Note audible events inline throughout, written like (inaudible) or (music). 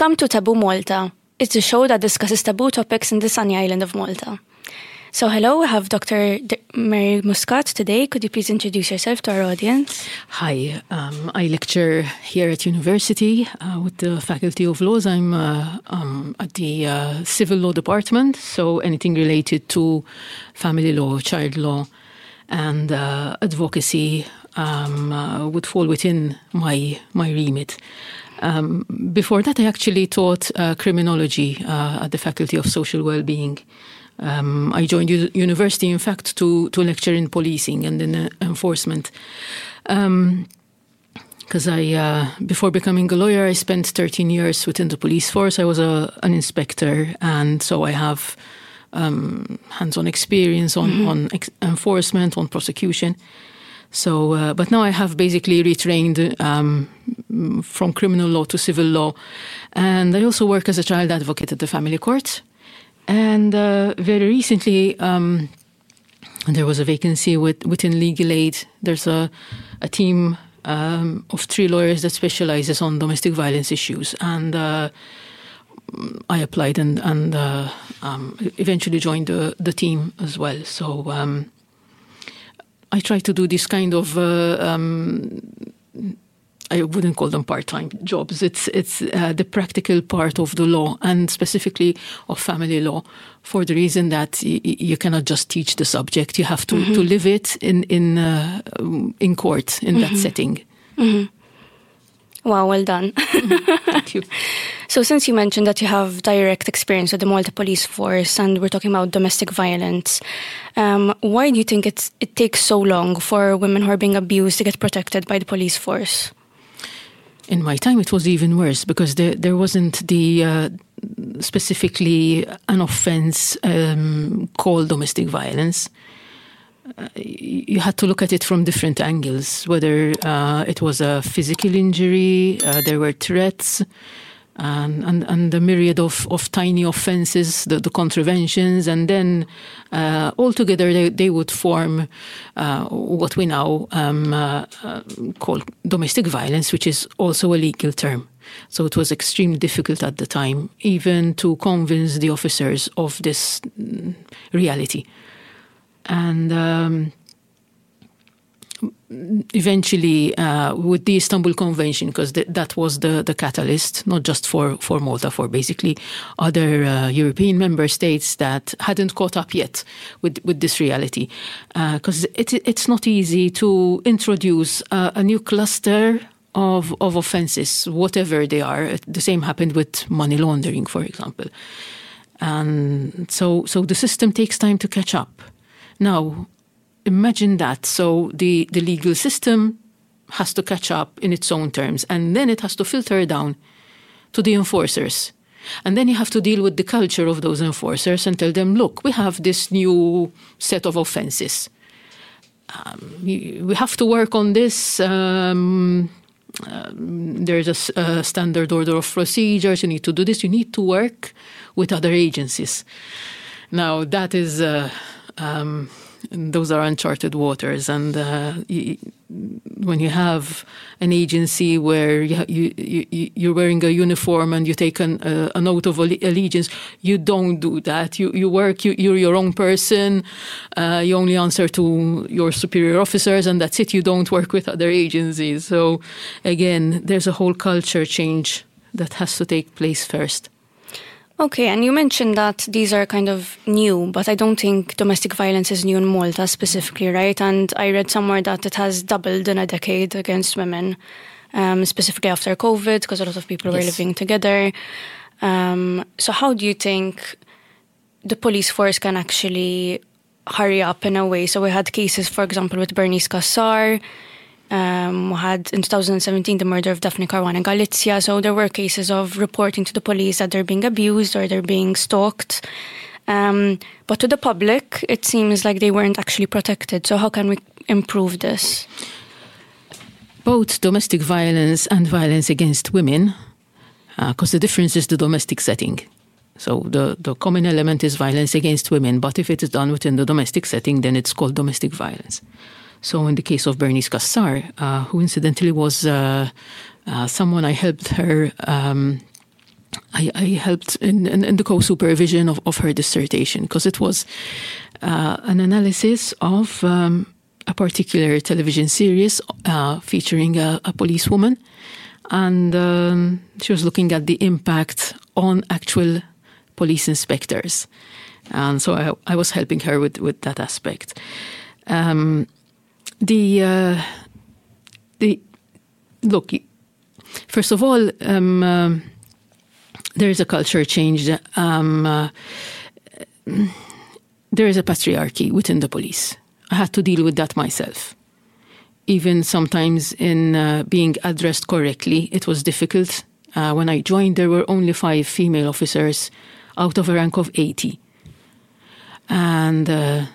Welcome to Taboo Malta. It's a show that discusses taboo topics in the sunny island of Malta. So, hello, we have Dr. D- Mary Muscat today. Could you please introduce yourself to our audience? Hi, um, I lecture here at university uh, with the Faculty of Laws. I'm uh, um, at the uh, Civil Law Department, so anything related to family law, child law, and uh, advocacy um, uh, would fall within my my remit. Um, before that, I actually taught uh, criminology uh, at the Faculty of Social Wellbeing. Um, I joined u- university, in fact, to, to lecture in policing and in uh, enforcement. Because um, I, uh, before becoming a lawyer, I spent 13 years within the police force. I was a, an inspector, and so I have um, hands-on experience on, mm-hmm. on ex- enforcement, on prosecution. So, uh, but now I have basically retrained um, from criminal law to civil law, and I also work as a child advocate at the family court. And uh, very recently, um, there was a vacancy with, within legal aid. There's a, a team um, of three lawyers that specializes on domestic violence issues, and uh, I applied and, and uh, um, eventually joined the, the team as well. So um, I try to do this kind of. Uh, um, I wouldn't call them part-time jobs. It's it's uh, the practical part of the law, and specifically of family law, for the reason that you cannot just teach the subject. You have to, mm-hmm. to live it in in uh, in court in mm-hmm. that setting. Mm-hmm. Wow, well done. (laughs) Thank you. So, since you mentioned that you have direct experience with the Malta Police Force and we're talking about domestic violence, um, why do you think it's, it takes so long for women who are being abused to get protected by the police force? In my time, it was even worse because there, there wasn't the uh, specifically an offense um, called domestic violence. You had to look at it from different angles, whether uh, it was a physical injury, uh, there were threats, and, and, and the myriad of, of tiny offenses, the, the contraventions, and then uh, altogether they, they would form uh, what we now um, uh, call domestic violence, which is also a legal term. So it was extremely difficult at the time, even to convince the officers of this mm, reality. And um, eventually uh, with the Istanbul Convention, because th- that was the, the catalyst, not just for, for Malta, for basically other uh, European member states that hadn't caught up yet with, with this reality. Because uh, it, it's not easy to introduce a new cluster of, of offenses, whatever they are. The same happened with money laundering, for example. And so, so the system takes time to catch up. Now, imagine that. So the, the legal system has to catch up in its own terms, and then it has to filter down to the enforcers. And then you have to deal with the culture of those enforcers and tell them, look, we have this new set of offenses. Um, we have to work on this. Um, um, there's a, a, standard order of procedures. You need to do this. You need to work with other agencies. Now, that is. Uh, um, those are uncharted waters. And uh, you, when you have an agency where you, you, you, are wearing a uniform and you take an, uh, an oath of allegiance, you don't do that. You, you work, you, you're your own person, uh, you only answer to your superior officers, and that's it. You don't work with other agencies. So, again, there's a whole culture change that has to take place first. Okay, and you mentioned that these are kind of new, but I don't think domestic violence is new in Malta specifically, right? And I read somewhere that it has doubled in a decade against women, um, specifically after COVID, because a lot of people yes. were living together. Um, so, how do you think the police force can actually hurry up in a way? So, we had cases, for example, with Bernice Cassar Um, had in 2017 the murder of Daphne Caruana Galizia. So there were cases of reporting to the police that they're being abused or they're being stalked. Um, but to the public, it seems like they weren't actually protected. So how can we improve this? Both domestic violence and violence against women, because uh, the difference is the domestic setting. So the, the common element is violence against women, but if it is done within the domestic setting, then it's called domestic violence. So in the case of Bernice Cassar, uh, who incidentally was uh, uh, someone I helped her um, I, I helped in, in, in, the co-supervision of, of her dissertation because it was uh, an analysis of um, a particular television series uh, featuring a, a policewoman, and um, she was looking at the impact on actual police inspectors, and so I, I was helping her with with that aspect. Um, the uh, the look, first of all. Um, um there is a culture change. Um, uh, there is a patriarchy within the police. I had to deal with that myself. Even sometimes in uh, being addressed correctly, it was difficult. Uh, when I joined, there were only five female officers out of a rank of 80. And uh,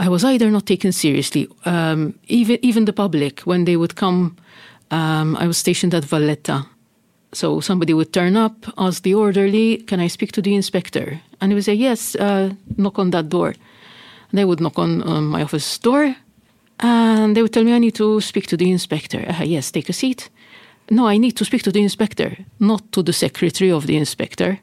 I was either not taken seriously, um, even, even the public, when they would come. Um, I was stationed at Valletta so somebody would turn up, ask the orderly, "Can I speak to the inspector?" And he would say, "Yes, uh, knock on that door." And they would knock on, on, my office door, and they would tell me, "I need to speak to the inspector." Uh, yes, take a seat. No, I need to speak to the inspector, not to the secretary of the inspector.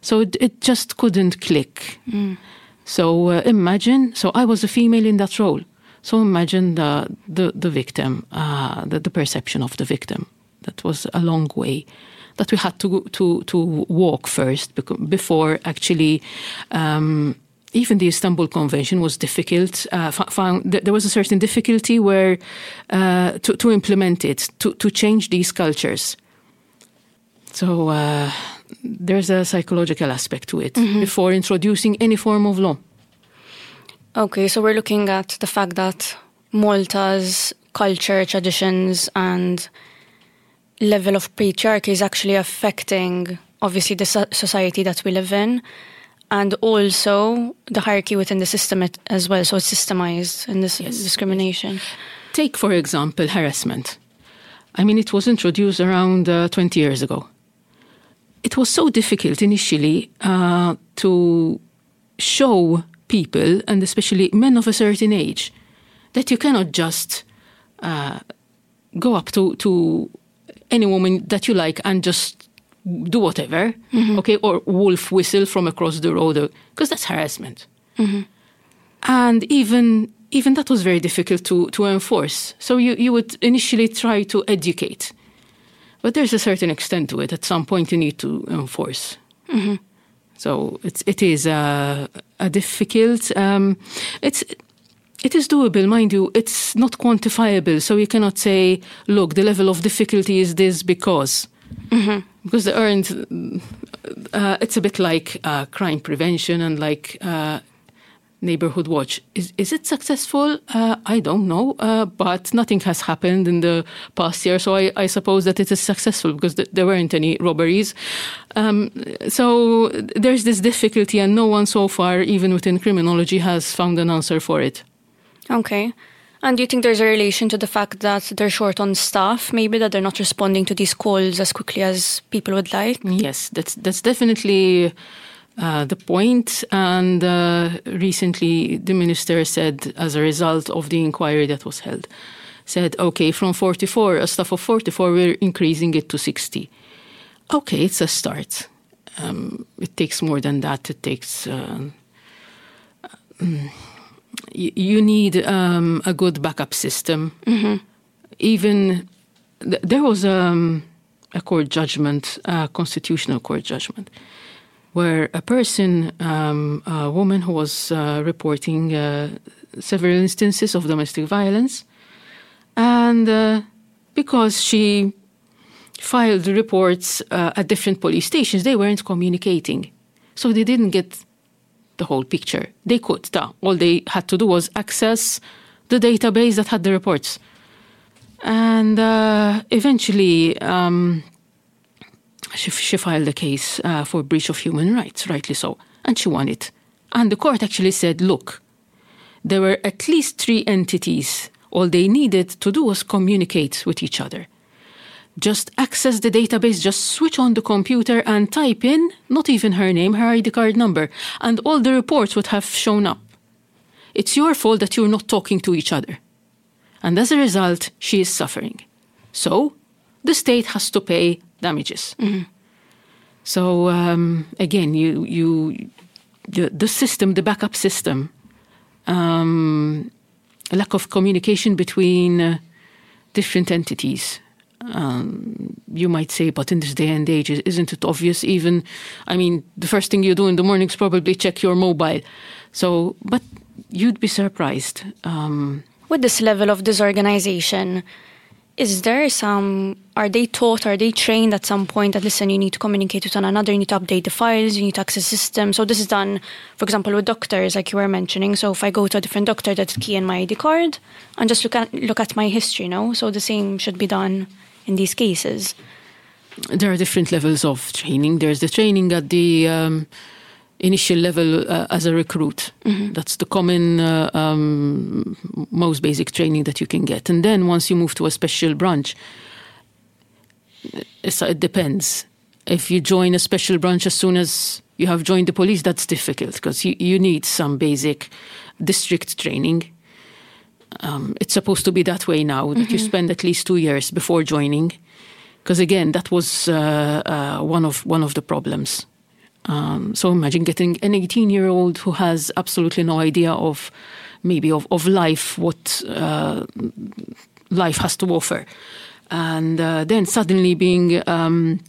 So it, it just couldn't click. Mm. So uh, imagine, so I was a female in that role. So imagine the the, the victim, uh, the, the perception of the victim that was a long way that we had to to to walk first before actually. Um, even the Istanbul Convention was difficult. Uh, found there was a certain difficulty where uh, to, to implement it, to, to change these cultures. So uh, there's a psychological aspect to it mm -hmm. before introducing any form of law. Okay, so we're looking at the fact that Malta's culture, traditions, and level of patriarchy is actually affecting obviously the society that we live in and also the hierarchy within the system as well so it's systemized in this yes. discrimination take for example harassment i mean it was introduced around uh, 20 years ago it was so difficult initially uh, to show people and especially men of a certain age that you cannot just uh, go up to, to any woman that you like and just do whatever, mm-hmm. okay, or wolf whistle from across the road, because that's harassment. Mm-hmm. And even even that was very difficult to to enforce. So you you would initially try to educate, but there's a certain extent to it. At some point, you need to enforce. Mm-hmm. So it's it is a, a difficult. Um, it's it is doable, mind you. It's not quantifiable, so you cannot say, "Look, the level of difficulty is this because." Mm-hmm. Because the earned, uh, it's a bit like uh, crime prevention and like uh, neighborhood watch. Is is it successful? Uh, I don't know, uh, but nothing has happened in the past year, so I, I suppose that it is successful because th- there weren't any robberies. Um, so there's this difficulty, and no one so far, even within criminology, has found an answer for it. Okay. And do you think there's a relation to the fact that they're short on staff, maybe that they're not responding to these calls as quickly as people would like? Yes, that's that's definitely uh, the point. And uh, recently, the minister said, as a result of the inquiry that was held, said, okay, from 44, a staff of 44, we're increasing it to 60. Okay, it's a start. Um, it takes more than that. It takes. Uh, um, you need um, a good backup system. Mm-hmm. Even th- there was um, a court judgment, a constitutional court judgment, where a person, um, a woman who was uh, reporting uh, several instances of domestic violence, and uh, because she filed reports uh, at different police stations, they weren't communicating. So they didn't get the whole picture. They could. Da. All they had to do was access the database that had the reports. And uh, eventually, um, she, she, filed a case uh, for breach of human rights, rightly so, and she won it. And the court actually said, look, there were at least three entities. All they needed to do was communicate with each other. Just access the database, just switch on the computer and type in not even her name, her ID card number, and all the reports would have shown up. It's your fault that you're not talking to each other. And as a result, she is suffering. So the state has to pay damages. Mm-hmm. So um, again, you, you, the, the system, the backup system, um, a lack of communication between uh, different entities. Um, you might say, but in this day and age, isn't it obvious? Even, I mean, the first thing you do in the morning is probably check your mobile. So, but you'd be surprised. Um, With this level of disorganization, is there some are they taught are they trained at some point that listen you need to communicate with one another you need to update the files you need to access systems so this is done for example with doctors like you were mentioning. So if i go to a different doctor that's key in my id card and just look at look at my history no so the same should be done in these cases. There are different levels of training. There's the training at the um, initial level uh, as a recruit. Mm-hmm. That's the common, uh, um, most basic training that you can get. And then once you move to a special branch, it depends. If you join a special branch as soon as you have joined the police, that's difficult because you, you need some basic district training. Um, it's supposed to be that way now that mm-hmm. you spend at least two years before joining, because again, that was uh, uh, one of one of the problems um, so imagine getting an 18 year old who has absolutely no idea of maybe of, of life, what uh, life has to offer. And uh, then suddenly being um,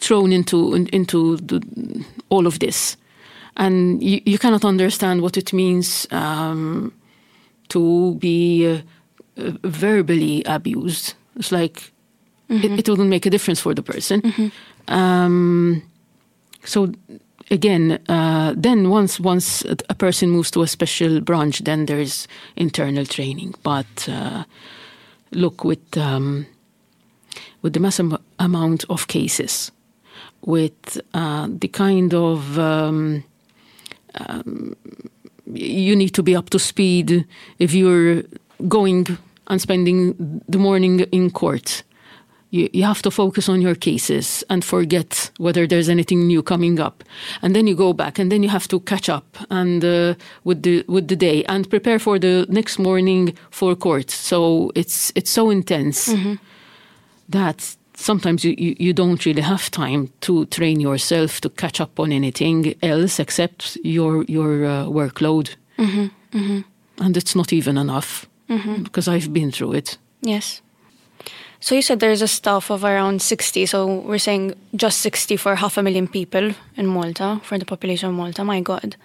thrown into into the, all of this, and you, you, cannot understand what it means um, to be uh, verbally abused. It's like mm-hmm. it, it, wouldn't make a difference for the person. Mm-hmm. Um, so again, uh, then once once a person moves to a special branch, then there's internal training. But uh, look with um, with the massive amount of cases, with uh, the kind of um, um, you need to be up to speed if you're going and spending the morning in court you, you have to focus on your cases and forget whether there's anything new coming up and then you go back and then you have to catch up and uh, with the with the day and prepare for the next morning for court so it's it's so intense mm-hmm. that sometimes you, you, you, don't really have time to train yourself to catch up on anything else except your your uh, workload mm-hmm. Mm-hmm. and it's not even enough mm-hmm. because I've been through it yes so you said there's a staff of around 60, so we're saying just 60 for half a million people in Malta, for the population of Malta. My God.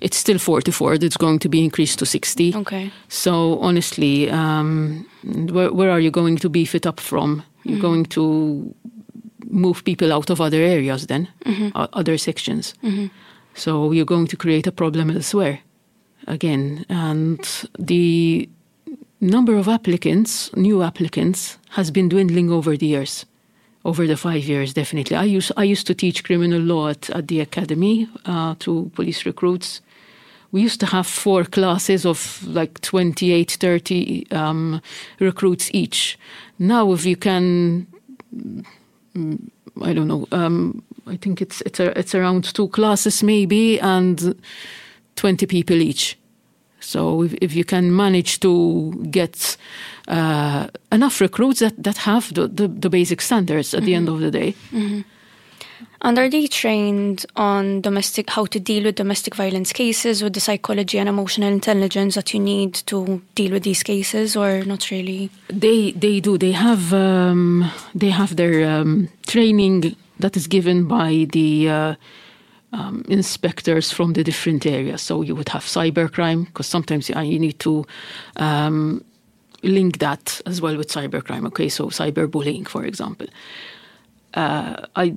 It's still 44. It's going to be increased to 60. Okay. So honestly, um, where, where, are you going to beef it up from? You're mm-hmm. going to move people out of other areas then, mm-hmm. other sections. Mm-hmm. So you're going to create a problem elsewhere again. And the number of applicants, new applicants, has been dwindling over the years. Over the five years, definitely. I used I used to teach criminal law at, at the academy uh, to police recruits. We used to have four classes of like 28, 30 um, recruits each. Now, if you can, I don't know. Um, I think it's it's a, it's around two classes maybe and 20 people each. So if, if you can manage to get uh, enough recruits that, that have the, the, the basic standards at mm-hmm. the end of the day. Mm-hmm. And are they trained on domestic how to deal with domestic violence cases with the psychology and emotional intelligence that you need to deal with these cases, or not really? They they do. They have um, they have their um, training that is given by the. Uh, um, inspectors from the different areas. So you would have cybercrime, because sometimes you need to um, link that as well with cybercrime. Okay, so cyberbullying, for example. Uh, I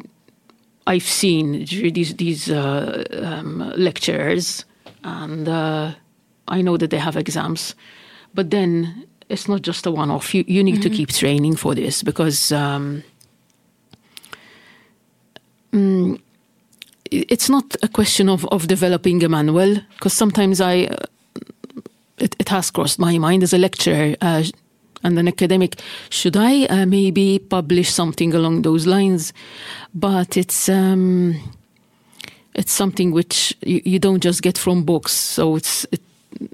I've seen these these uh, um, lecturers, and uh, I know that they have exams, but then it's not just a one-off. You you need to keep training for this because um, mm, it's not a question of of developing a manual. Because sometimes I, uh, it, it has crossed my mind as a lecturer. Uh, and an academic, should I uh, maybe publish something along those lines? But it's um, it's something which you, you don't just get from books, so it's it,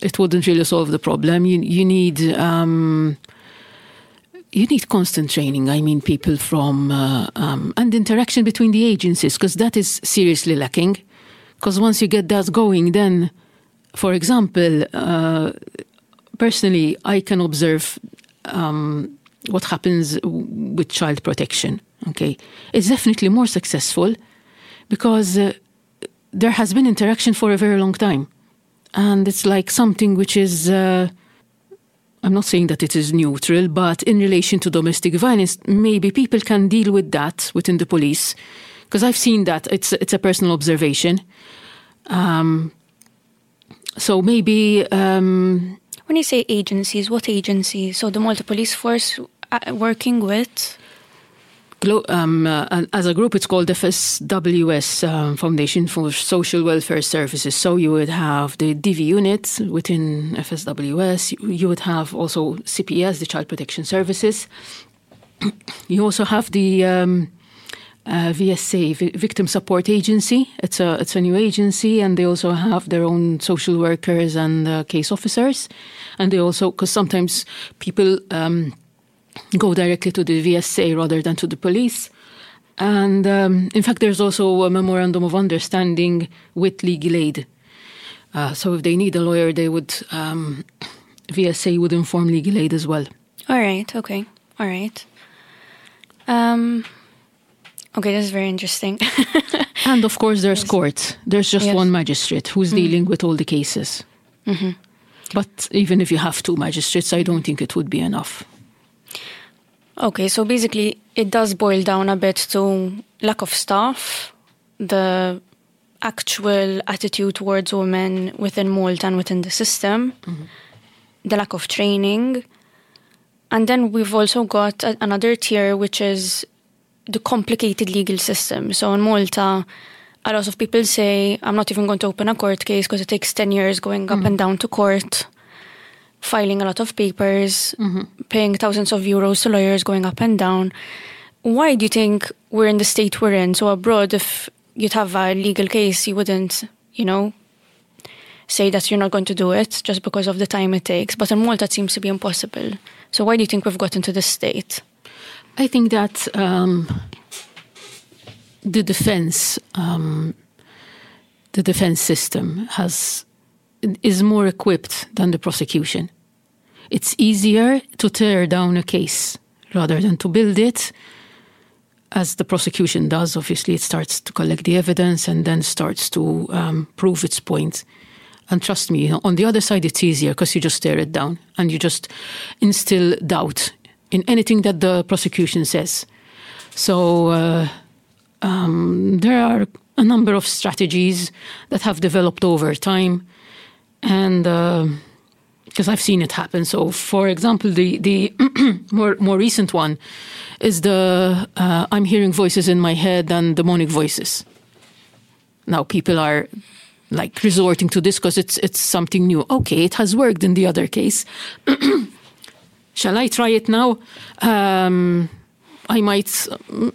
it wouldn't really solve the problem. You you need um, you need constant training. I mean, people from uh, um, and interaction between the agencies because that is seriously lacking. Because once you get that going, then, for example, uh, personally, I can observe um, what happens with child protection. Okay, it's definitely more successful because uh, there has been interaction for a very long time, and it's like something which is. I'm not saying that it is neutral, but in relation to domestic violence, maybe people can deal with that within the police, because I've seen that it's it's a personal observation. Um, so maybe um, When you say agencies, what agencies? So the Malta Police Force uh, working with? Um, uh, as a group, it's called FSWS um, Foundation for Social Welfare Services. So you would have the DV unit within FSWS. You- would have also CPS, the Child Protection Services. You also have the um, uh, VSA, Vi- Victim Support Agency. It's a it's a new agency, and they also have their own social workers and uh, case officers. And they also because sometimes people. Um, go directly to the VSA rather than to the police. And um, in fact, there's also a memorandum of understanding with legal aid. Uh, so if they need a lawyer, they would um, VSA would inform legal aid as well. All right, okay, all right. Um, okay, this is very interesting. (laughs) And of course, there's court. There's just Yes. one magistrate who's dealing with all the cases. Mm-hmm. But even if you have two magistrates, I don't think it would be enough. Okay, so basically, it does boil down a bit to lack of staff, the actual attitude towards women within Malta and within the system, mm-hmm. the lack of training. And then we've also got a- another tier, which is the complicated legal system. So in Malta, uh, a lot of people say, I'm not even going to open a court case because it takes 10 years going up mm-hmm. and down to court, filing a lot of papers, paying thousands of euros to lawyers going up and down. Why do you think we're in the state we're in? So abroad, if you'd have a legal case, you wouldn't, you know, say that you're not going to do it just because of the time it takes. But in Malta, it seems to be impossible. So why do you think we've gotten to this state? I think that um, the defense, um, the defense system has is more equipped than the prosecution. It's easier to tear down a case rather than to build it, as the prosecution does. Obviously, it starts to collect the evidence and then starts to um, prove its point. And trust me, on the other side, it's easier because you just tear it down and you just instill doubt in anything that the prosecution says. So uh, um, there are a number of strategies that have developed over time, and because I've seen it happen. So, for example, the the (clears throat) more more recent one is the uh, I'm hearing voices in my head and demonic voices. Now people are like resorting to this because it's it's something new. Okay, it has worked in the other case. (clears throat) Shall I try it now? Um, I might.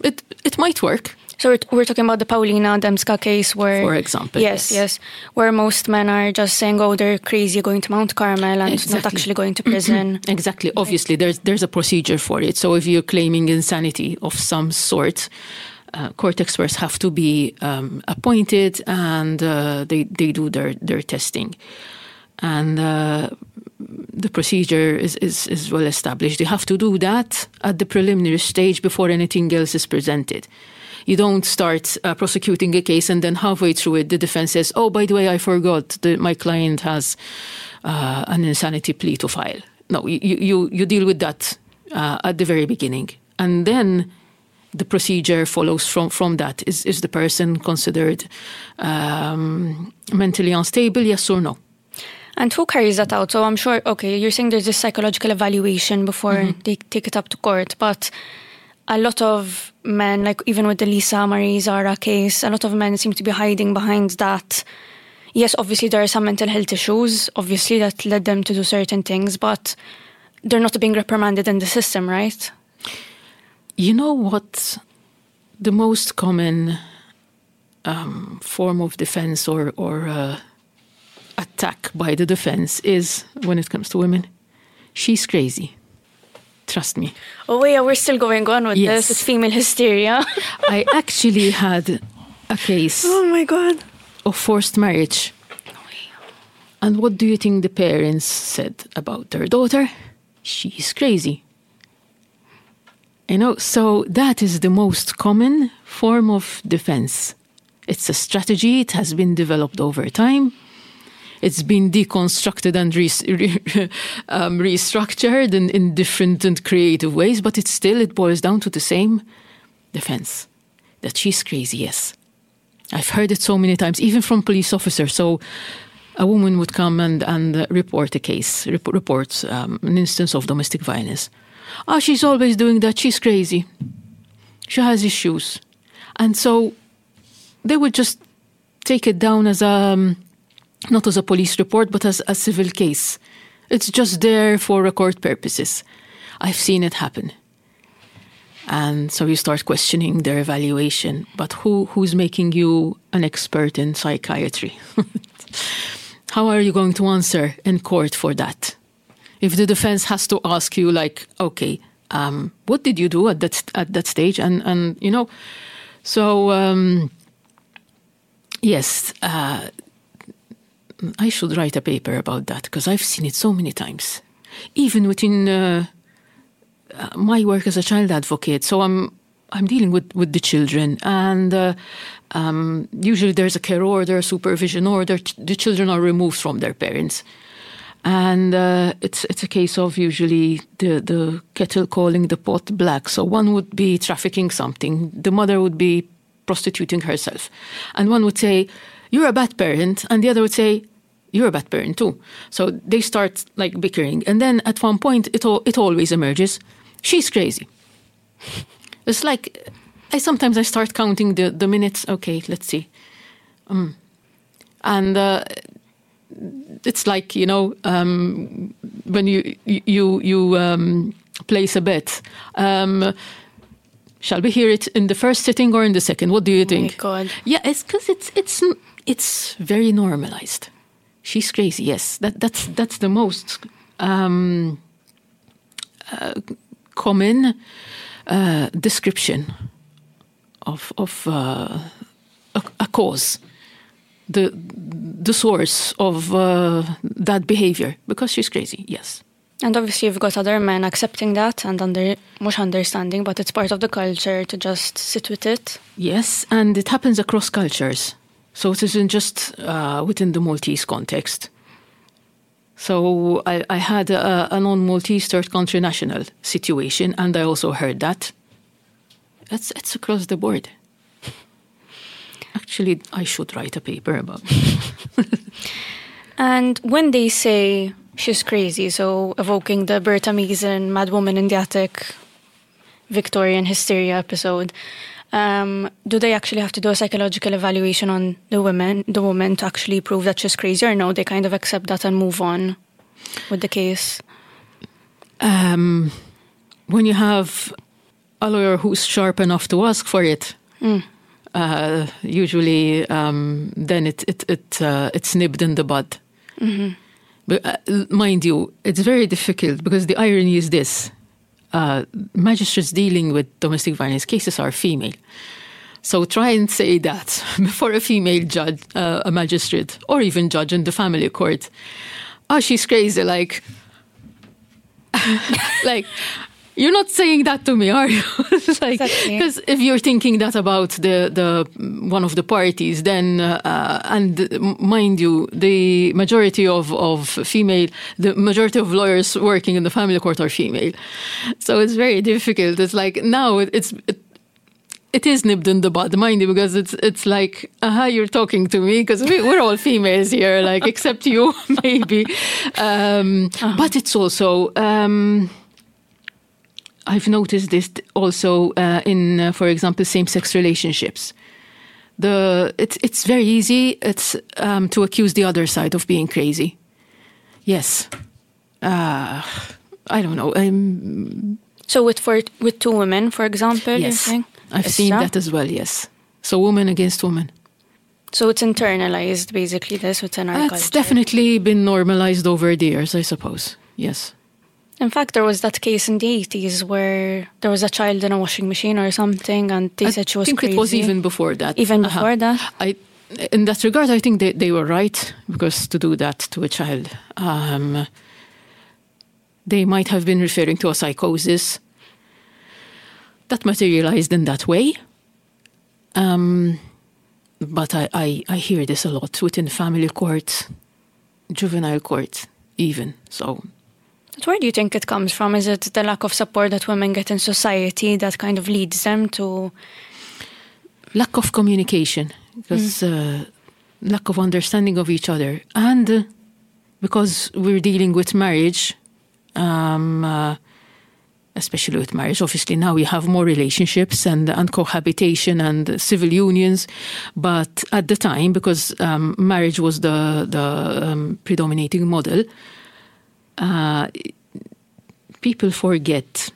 It it might work. So we're, we're talking about the Paulina Dembska case where... For example, Yes, yes. yes. Where most men are just saying, oh, they're crazy going to Mount Carmel and not actually going to prison. (clears throat) Exactly. Obviously, there's there's a procedure for it. So if you're claiming insanity of some sort, uh, court experts have to be um, appointed, and uh, they they do their their testing, and. Uh, the procedure is, is, is well established. You have to do that at the preliminary stage before anything else is presented. You don't start uh, prosecuting a case and then halfway through it, the defense says, "Oh, by the way, I forgot that my client has uh, an insanity plea to file." No, you you you deal with that uh, at the very beginning, and then the procedure follows from from that. Is is the person considered um, mentally unstable? Yes or no? And who carries that out? So I'm sure, okay, you're saying there's a psychological evaluation before Mm-hmm. they take it up to court, but a lot of men, like even with the Lisa Marie Zara case, a lot of men seem to be hiding behind that. Yes, obviously there are some mental health issues, obviously that led them to do certain things, but they're not being reprimanded in the system, right? You know what? The most common um, form of defense or, or uh, attack by the defense is when it comes to women. She's crazy. Trust me. Oh, yeah, we're still going on with Yes. this. It's female hysteria. (laughs) I actually had a case oh my God. of forced marriage. And what do you think the parents said about their daughter? She's crazy. You know, so that is the most common form of defense. It's a strategy, it has been developed over time. It's been deconstructed and re- (laughs) um, restructured in, in different and creative ways, but it's still, it boils down to the same defense that she's crazy, yes. I've heard it so many times, even from police officers. So a woman would come and, and uh, report a case, rep- report um, an instance of domestic violence. Ah, she's always doing that. She's crazy. She has issues. And so they would just take it down as a, um, not as a police report, but as a civil case. It's just there for record purposes. I've seen it happen. And so you start questioning their evaluation. But who, who's making you an expert in psychiatry? (laughs) How are you going to answer in court for that? If the defense has to ask you, like, okay, um, what did you do at that at that stage? And and you know, so um, yes, uh, I should write a paper about that because I've seen it so many times, even within uh, uh, my work as a child advocate. So I'm I'm dealing with with the children, and uh, um, usually there's a care order, a supervision order. The children are removed from their parents, and uh, it's it's a case of usually the the kettle calling the pot black. So one would be trafficking something, the mother would be prostituting herself, and one would say, "You're a bad parent," and the other would say, you're a bad parent too. So they start like bickering, and then at one point, it all, it always emerges. She's crazy. It's like I sometimes I start counting the the minutes. Okay, let's see, um, and uh, it's like you know um, when you you you um, place a bet. Um, shall we hear it in the first sitting or in the second? What do you Oh my think? God. Yeah, it's because it's it's it's very normalized. She's crazy. Yes, that that's that's the most um, uh, common uh, description of of uh, a, a cause, the the source of uh, that behavior. Because she's crazy. Yes. And obviously, you've got other men accepting that and under much understanding, but it's part of the culture to just sit with it. Yes, and it happens across cultures. So it isn't just uh, within the Maltese context. So I, I had a, a non-Maltese third country national situation, and I also heard that. It's, it's across the board. Actually, I should write a paper about. (laughs) And when they say she's crazy, so evoking the Bertha Mason Mad Woman in the Attic Victorian hysteria episode, um, do they actually have to do a psychological evaluation on the women, the woman, to actually prove that she's crazy, or no? They kind of accept that and move on with the case. Um, when you have a lawyer who's sharp enough to ask for it, uh, usually um, then it it it uh, it's nibbed in the bud. But uh, mind you, it's very difficult because the irony is this: uh, magistrates dealing with domestic violence cases are female. So try and say that (laughs) before a female judge, uh, a magistrate, or even judge in the family court. Oh, she's crazy. Like, (laughs) like you're not saying that to me, are you? (laughs) Like because if you're thinking that about the the one of the parties, then uh, and mind you, the majority of of female, the majority of lawyers working in the family court are female, so it's very difficult. It's like now it's. It, it is nibbed in the bud, mind you, because it's it's like, aha, you're talking to me because we, are all females here, like except you, (laughs) maybe. Um, uh-huh. But it's also. Um, I've noticed this also uh, in, uh, for example, same-sex relationships. The it's it's very easy. It's um, to accuse the other side of being crazy. Yes, uh, I don't know. Um, so with for with two women, for example, yes, I've seen that? that as well. Yes, so woman against woman. So it's internalized, basically. This within our It's culture. definitely been normalized over the years, I suppose. Yes. In fact, there was that case in the 80s where there was a child in a washing machine or something, and they I said she was crazy. I think it was even before that. Even uh-huh. before that? I, in that regard, I think they, they were right, because to do that to a child, um, they might have been referring to a psychosis that materialized in that way. Um, but I, I, I hear this a lot within family court, juvenile court, even. So but where do you think it comes from? Is it the lack of support that women get in society that kind of leads them to lack of communication, because mm. uh, lack of understanding of each other, and uh, because we're dealing with marriage, um, uh, especially with marriage. Obviously, now we have more relationships and, and cohabitation and civil unions. But at the time, because um, marriage was the, the um, predominating model, uh, people forget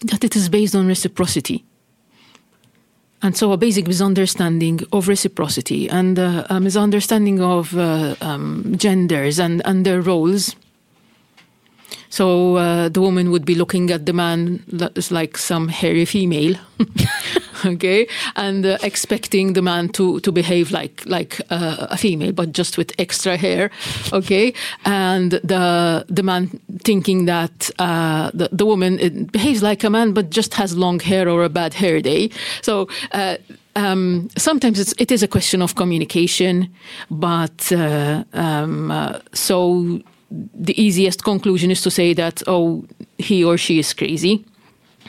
that it is based on reciprocity. And so, a basic misunderstanding of reciprocity and uh, a misunderstanding of uh, um, genders and, and their roles so uh, the woman would be looking at the man as like some hairy female, (laughs) okay, and uh, expecting the man to, to behave like like uh, a female, but just with extra hair, okay, and the the man thinking that uh, the the woman behaves like a man, but just has long hair or a bad hair day. So. Uh, um, sometimes it's, it is a question of communication, but uh, um, so the easiest conclusion is to say that, oh, he or she is crazy.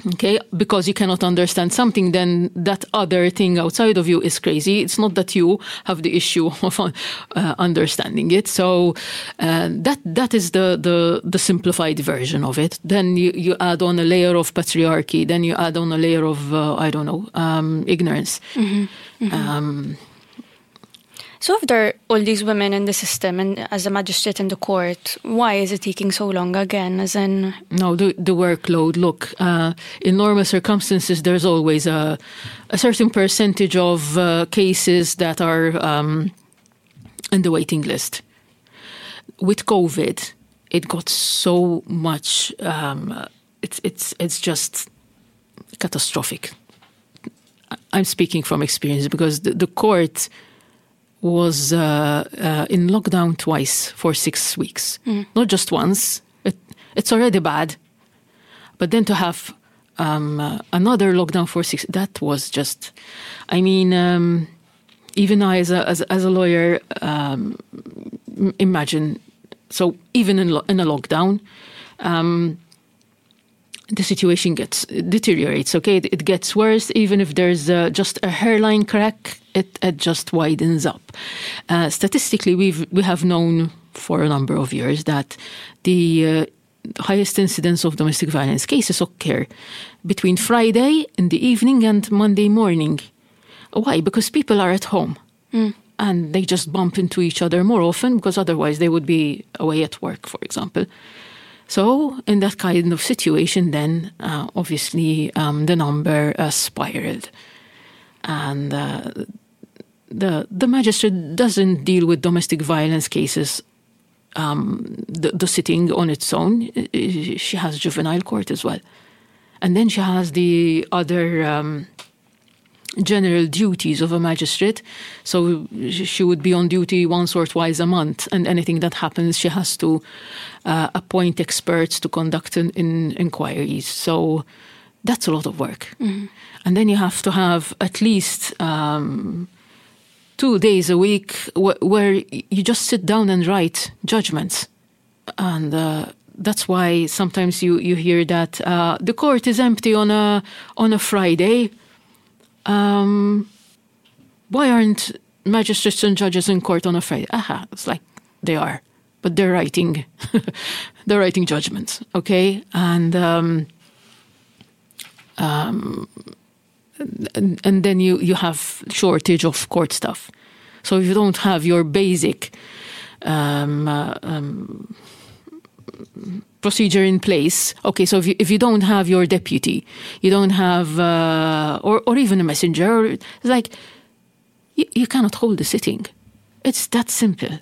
Okay, because you cannot understand something, then that other thing outside of you is crazy. It's not that you have the issue (laughs) of uh, understanding it. So uh, that that is the, the the simplified version of it. Then you, you add on a layer of patriarchy. Then you add on a layer of uh, I don't know um, ignorance. Mm-hmm. Mm-hmm. Um, so if there are all these women in the system and as a magistrate in the court, why is it taking so long again? As in no, the the workload. Look, uh, in normal circumstances, there's always a a certain percentage of uh, cases that are um, in the waiting list. With COVID, it got so much. Um, it's it's it's just catastrophic. I'm speaking from experience because the, the court was uh, uh, in lockdown twice for six weeks. Mm. Not just once. It, it's already bad. But then to have um, uh, another lockdown for six, that was just, I mean, um, even I as a, as, as a lawyer, um, imagine, so even in, lo- in a lockdown, um, the situation gets deteriorates. Okay, it gets worse. Even if there's uh, just a hairline crack, it, it just widens up. Uh, statistically, we've we have known for a number of years that the uh, highest incidence of domestic violence cases occur between Friday in the evening and Monday morning. Why? Because people are at home. Mm. And they just bump into each other more often because otherwise they would be away at work, for example. So, in that kind of situation, then uh, obviously um, the number uh, spiraled. And uh, the, the magistrate doesn't deal with domestic violence cases um, the, the sitting on its own. She has juvenile court as well. And then she has the other um, general duties of a magistrate. So she would be on duty once or twice a month, and anything that happens, she has to uh, appoint experts to conduct in, in, inquiries. So that's a lot of work. Mm-hmm. And then you have to have at least um, two days a week wh- where you just sit down and write judgments. And uh, that's why sometimes you, you hear that uh, the court is empty on a on a Friday um, why aren't magistrates and judges in court on a Friday? Aha, it's like they are, but they're writing, (laughs) they're writing judgments, okay? And um, um, and, and then you you have shortage of court stuff. So if you don't have your basic um, uh, um, procedure in place. Okay, so if you, if you don't have your deputy, you don't have, uh, or, or even a messenger, it's like you, you cannot hold the sitting. It's that simple.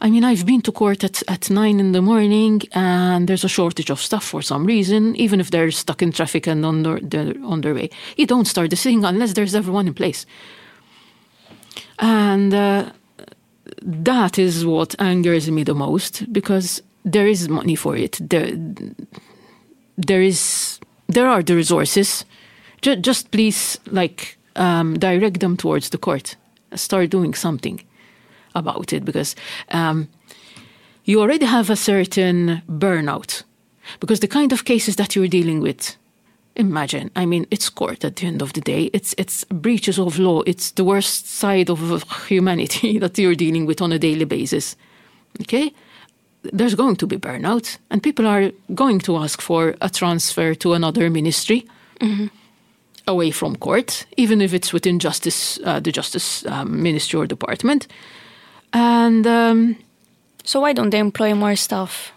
I mean, I've been to court at, at nine in the morning and there's a shortage of stuff for some reason, even if they're stuck in traffic and on their, on their way. You don't start the sitting unless there's everyone in place. And uh, that is what angers me the most because there is money for it. There, there is, there are the resources. Just, just please, like, um, direct them towards the court. Start doing something about it because um, you already have a certain burnout. Because the kind of cases that you're dealing with, imagine, I mean, it's court at the end of the day. It's it's breaches of law. It's the worst side of humanity (laughs) that you're dealing with on a daily basis. Okay? There's going to be burnout, and people are going to ask for a transfer to another ministry. Mm-hmm away from court, even if it's within justice, uh, the justice um, ministry or department. And um, so, why don't they employ more staff?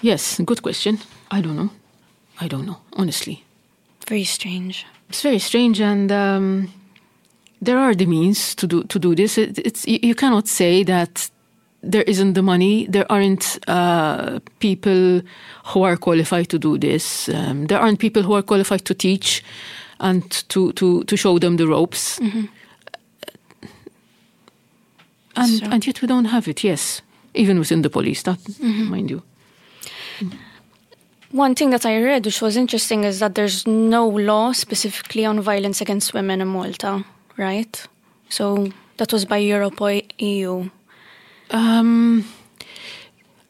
Yes, good question. I don't know. I don't know, honestly. Very strange. It's very strange, and um, there are the means to do to do this. It, it's you, you, cannot say that there isn't the money. There aren't uh, people who are qualified to do this. Um, there aren't people who are qualified to teach and to to to show them the ropes. Mm -hmm. And, so. and yet we don't have it, yes, even within the police, that, mm -hmm. mind you. One thing that I read, which was interesting, is that there's no law specifically on violence against women in Malta, right? So that was by Europe or EU. Um,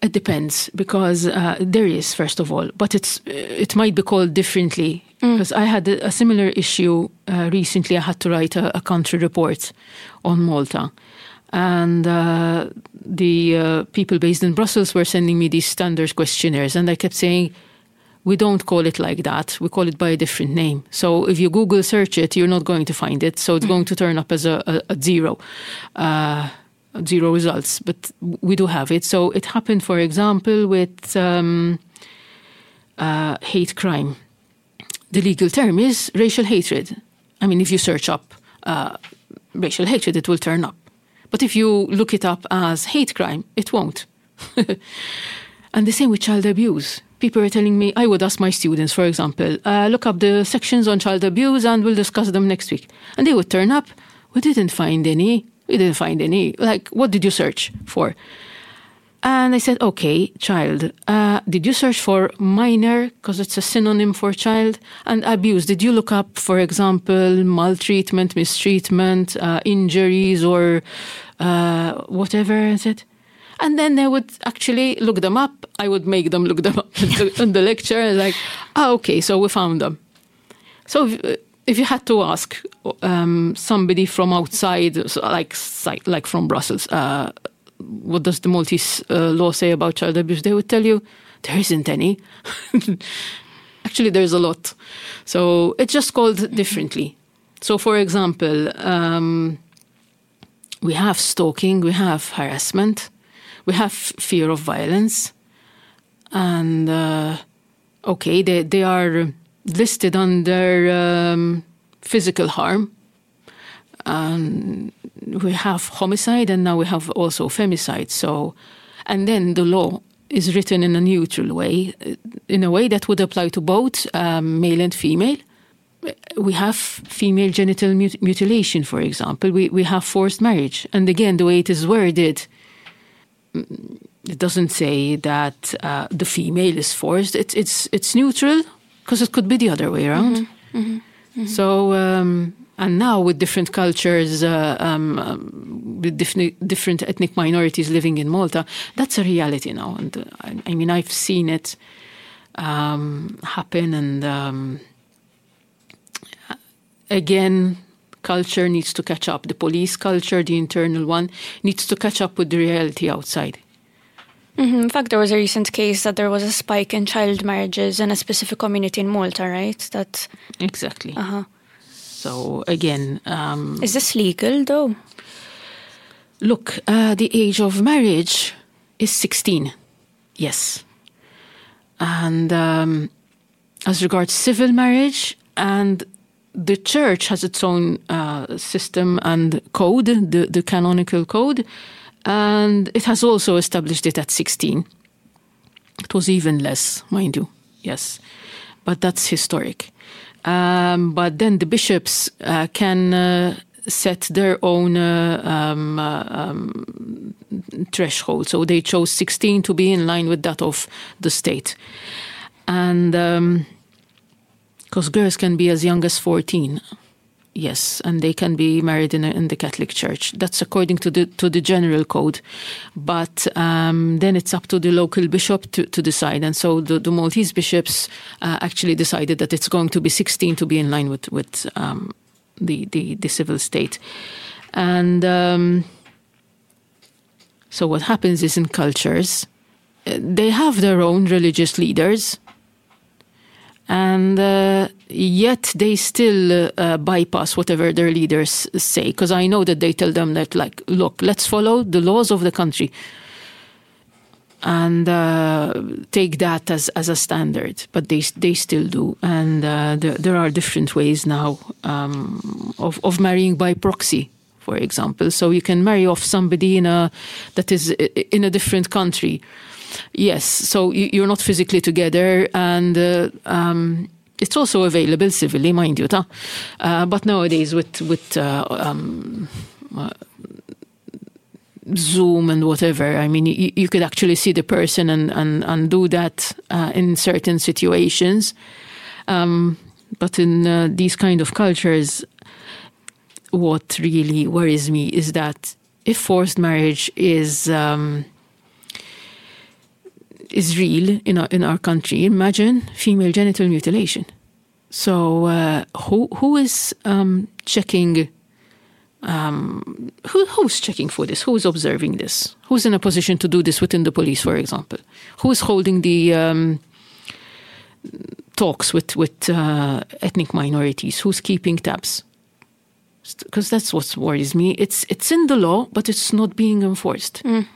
it depends because uh, there is, first of all, but it's it might be called differently. Because mm. I had a, a similar issue uh, recently. I had to write a, a country report on Malta, and uh, the uh, people based in Brussels were sending me these standard questionnaires, and I kept saying, "We don't call it like that. We call it by a different name." So if you Google search it, you're not going to find it. So it's mm. going to turn up as a, a, a zero, uh, zero results. But we do have it. So it happened, for example, with um, uh, hate crime. The legal term is racial hatred. I mean, if you search up uh, racial hatred, it will turn up. But if you look it up as hate crime, it won't. (laughs) and the same with child abuse. People are telling me, I would ask my students, for example, uh, look up the sections on child abuse and we'll discuss them next week. And they would turn up, we didn't find any. We didn't find any. Like, what did you search for? And I said, okay, child, uh, did you search for minor, because it's a synonym for child, and abuse? Did you look up, for example, maltreatment, mistreatment, uh, injuries, or uh, whatever? I said, and then they would actually look them up. I would make them look them up in the, lecture. Like, oh, okay, so we found them. So if, if you had to ask um, somebody from outside, like like from Brussels, uh, what does the Maltese uh, law say about child abuse? They would tell you there isn't any. (laughs) Actually, there's a lot. So it's just called differently. So, for example, um, we have stalking, we have harassment, we have fear of violence, and uh, okay, they they are listed under um, physical harm. And we have homicide and now we have also femicide. So, and then the law is written in a neutral way, in a way that would apply to both um, male and female. We have female genital mut mutilation, for example. We, we have forced marriage. And again, the way it is worded, mm, it doesn't say that uh, the female is forced. It's, it's, it's neutral because it could be the other way around. Mm -hmm. Mm -hmm. So, um, and now with different cultures, uh, um, um, with different, different ethnic minorities living in Malta, that's a reality now. And uh, I, I, mean, I've seen it um, happen. And um, again, culture needs to catch up. The police culture, the internal one, needs to catch up with the reality outside. Mm-hmm. In fact, there was a recent case that there was a spike in child marriages in a specific community in Malta, right? That exactly. Uh-huh. So again, um, is this legal though? Look, uh, the age of marriage is sixteen. Yes, and um, as regards civil marriage, and the church has its own uh, system and code, the, the canonical code, and it has also established it at 16. It was even less, mind you, yes, but that's historic. Um, but then the bishops uh, can uh, set their own uh, um, uh, um, threshold. So they chose 16 to be in line with that of the state. And um, because girls can be as young as 14 yes and they can be married in, a, in the catholic church. That's according to the to the general code. But um, then it's up to the local bishop to, to decide. And so the, the maltese bishops uh, actually decided that it's going to be 16 to be in line with with um, the, the the civil state. And um, so what happens is in cultures uh, they have their own religious leaders and uh, yet they still uh, bypass whatever their leaders say because i know that they tell them that like look let's follow the laws of the country and uh, take that as, as a standard. But they, they still do. And uh, there, there are different ways now um, of, of marrying by proxy for example. So you can marry off somebody in a that is in a different country Yes, so you're not physically together, and uh, um, it's also available civilly, mind you. Uh, but nowadays, with with uh, um, uh, Zoom and whatever, I mean, you, you, could actually see the person and and, and do that uh, in certain situations. Um, but in uh, these kind of cultures, what really worries me is that if forced marriage is um, is real in our, in our country. Imagine female genital mutilation. So uh, who who is um, checking? Um, who who's checking for this? Who's observing this? Who's in a position to do this within the police, for example? Who's holding the um, talks with with uh, ethnic minorities? Who's keeping tabs? Because that's what worries me. It's it's in the law, but it's not being enforced. Mm.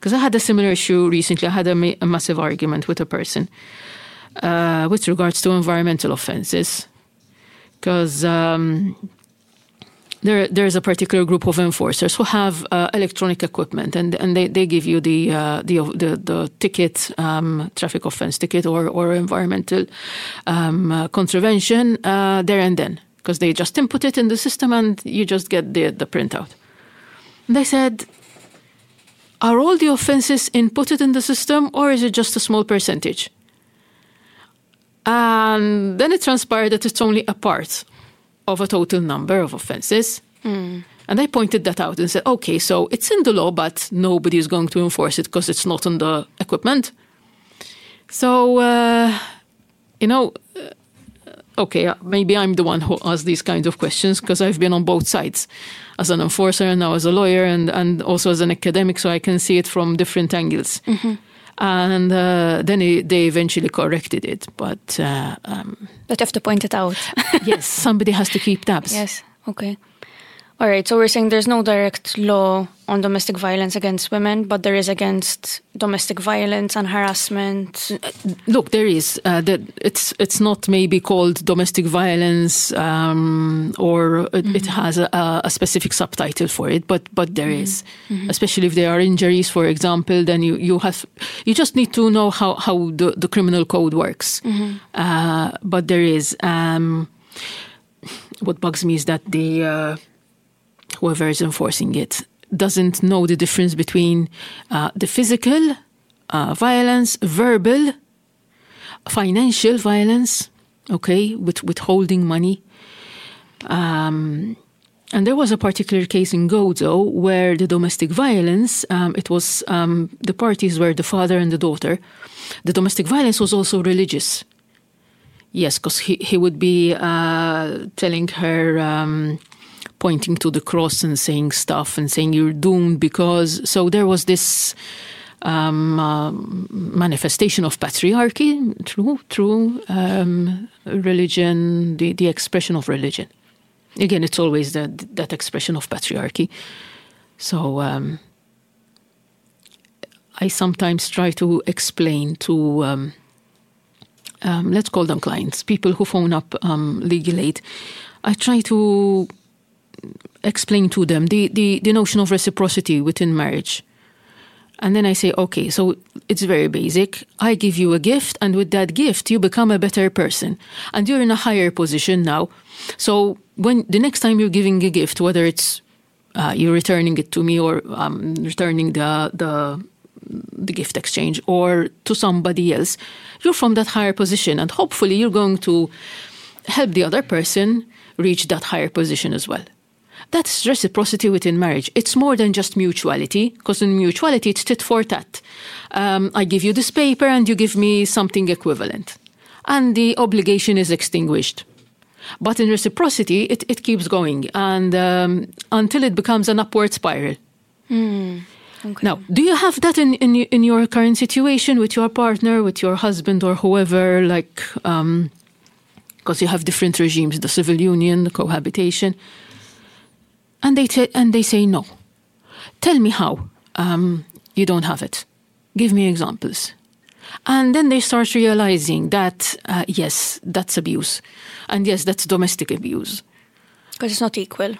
Because I had a similar issue recently. I had a, ma- a massive argument with a person uh, with regards to environmental offences. Because um, there, there's a particular group of enforcers who have uh, electronic equipment, and, and they, they give you the uh, the, the, the ticket, um, traffic offence ticket, or or environmental um, uh, contravention uh, there and then, because they just input it in the system and you just get the the printout. They said are all the offenses inputted in the system or is it just a small percentage? And then it transpired that it's only a part of a total number of offenses. Mm. And I pointed that out and said, okay, so it's in the law, but nobody is going to enforce it because it's not on the equipment. So, uh, you know, okay, uh, maybe I'm the one who asks these kinds of questions because I've been on both sides as an enforcer and now as a lawyer and, and also as an academic, so I can see it from different angles. Mm-hmm. And uh, then it, they eventually corrected it, but uh, um, but you have to point it out. (laughs) yes, somebody has to keep tabs. Yes, okay. All right, so we're saying there's no direct law on domestic violence against women, but there is against domestic violence and harassment. Look, there is. Uh, that it's it's not maybe called domestic violence, um, or it, mm-hmm. it has a, a, specific subtitle for it, but but there mm-hmm. is. Mm-hmm. Especially if there are injuries, for example, then you, you have you just need to know how how the, the criminal code works. Mm-hmm. Uh, but there is. Um, what bugs me is that the uh, whoever is enforcing it doesn't know the difference between uh, the physical uh, violence, verbal, financial violence, okay, with withholding money. Um, and there was a particular case in Gozo where the domestic violence, um, it was um, the parties were the father and the daughter. The domestic violence was also religious. Yes, because he, he would be uh, telling her um, pointing to the cross and saying stuff and saying you're doomed because. So there was this um, uh, manifestation of patriarchy through through um, religion, the, the expression of religion. Again, it's always that that expression of patriarchy. So um, I sometimes try to explain to um, um, let's call them clients, people who phone up um, legal aid. I try to explain to them the, the, the notion of reciprocity within marriage. And then I say, okay, so it's very basic. I give you a gift, and with that gift, you become a better person. And you're in a higher position now. So when the next time you're giving a gift, whether it's uh, you're returning it to me or um, returning the, the the gift exchange or to somebody else, you're from that higher position. And hopefully, you're going to help the other person reach that higher position as well. That's reciprocity within marriage. It's more than just mutuality, because in mutuality, it's tit for tat. Um, I give you this paper and you give me something equivalent. And the obligation is extinguished. But in reciprocity, it, it keeps going and um, until it becomes an upward spiral. Mm. Okay. Now, do you have that in, in in your current situation with your partner, with your husband, or whoever? Like, because um, you have different regimes: the civil union, the cohabitation, and they t- and they say no. Tell me how um, you don't have it. Give me examples. And then they start realizing that uh, yes, that's abuse, and yes, that's domestic abuse. Because it's not equal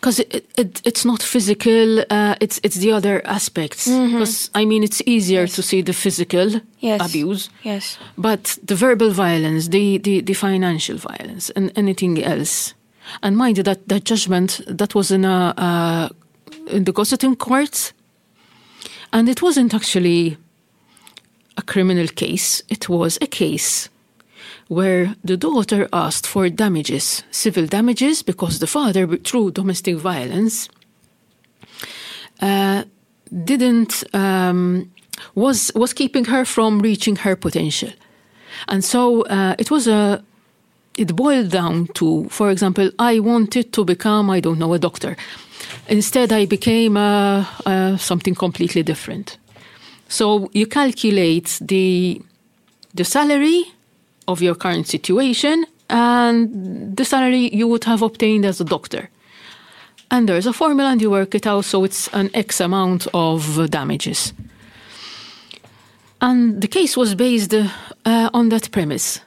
because it, it, it's not physical uh, it's it's the other aspects because mm-hmm. i mean it's easier yes. to see the physical yes. abuse yes but the verbal violence the, the, the financial violence and anything else and mind you that that judgment that was in a uh, in the Gozitan court and it wasn't actually a criminal case it was a case where the daughter asked for damages, civil damages, because the father, through domestic violence, uh, didn't um, was was keeping her from reaching her potential, and so uh, it was a. It boiled down to, for example, I wanted to become, I don't know, a doctor. Instead, I became uh, uh something completely different. So you calculate the the salary of your current situation and the salary you would have obtained as a doctor. And there's a formula and you work it out, so it's an X amount of damages. And the case was based uh, on that premise.